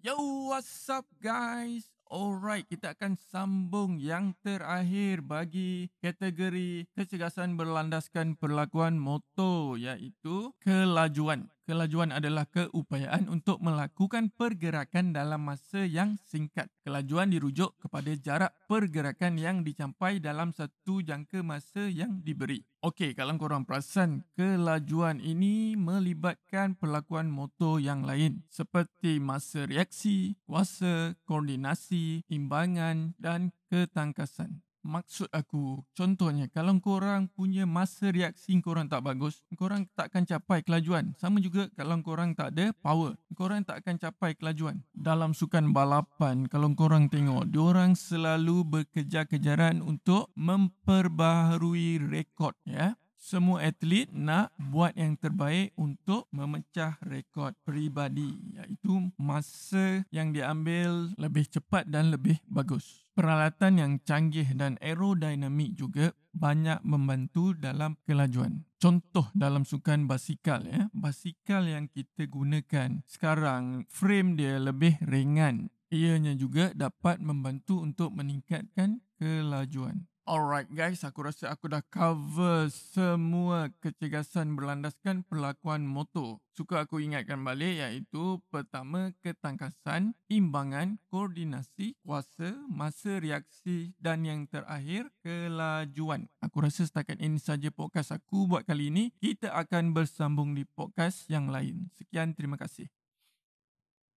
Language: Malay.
Yo, what's up guys? Alright, kita akan sambung yang terakhir bagi kategori kecergasan berlandaskan perlakuan motor iaitu kelajuan. Kelajuan adalah keupayaan untuk melakukan pergerakan dalam masa yang singkat. Kelajuan dirujuk kepada jarak pergerakan yang dicampai dalam satu jangka masa yang diberi. Okey, kalau korang perasan, kelajuan ini melibatkan perlakuan motor yang lain seperti masa reaksi, kuasa, koordinasi, imbangan dan ketangkasan. Maksud aku, contohnya kalau korang punya masa reaksi korang tak bagus, korang tak akan capai kelajuan. Sama juga kalau korang tak ada power, korang tak akan capai kelajuan. Dalam sukan balapan, kalau korang tengok, diorang selalu berkejar-kejaran untuk memperbaharui rekod. ya semua atlet nak buat yang terbaik untuk memecah rekod peribadi iaitu masa yang diambil lebih cepat dan lebih bagus. Peralatan yang canggih dan aerodinamik juga banyak membantu dalam kelajuan. Contoh dalam sukan basikal ya, basikal yang kita gunakan sekarang frame dia lebih ringan. Ianya juga dapat membantu untuk meningkatkan kelajuan. Alright guys, aku rasa aku dah cover semua kecergasan berlandaskan perlakuan motor. Suka aku ingatkan balik iaitu pertama ketangkasan, imbangan, koordinasi, kuasa, masa reaksi dan yang terakhir kelajuan. Aku rasa setakat ini saja podcast aku buat kali ini. Kita akan bersambung di podcast yang lain. Sekian, terima kasih.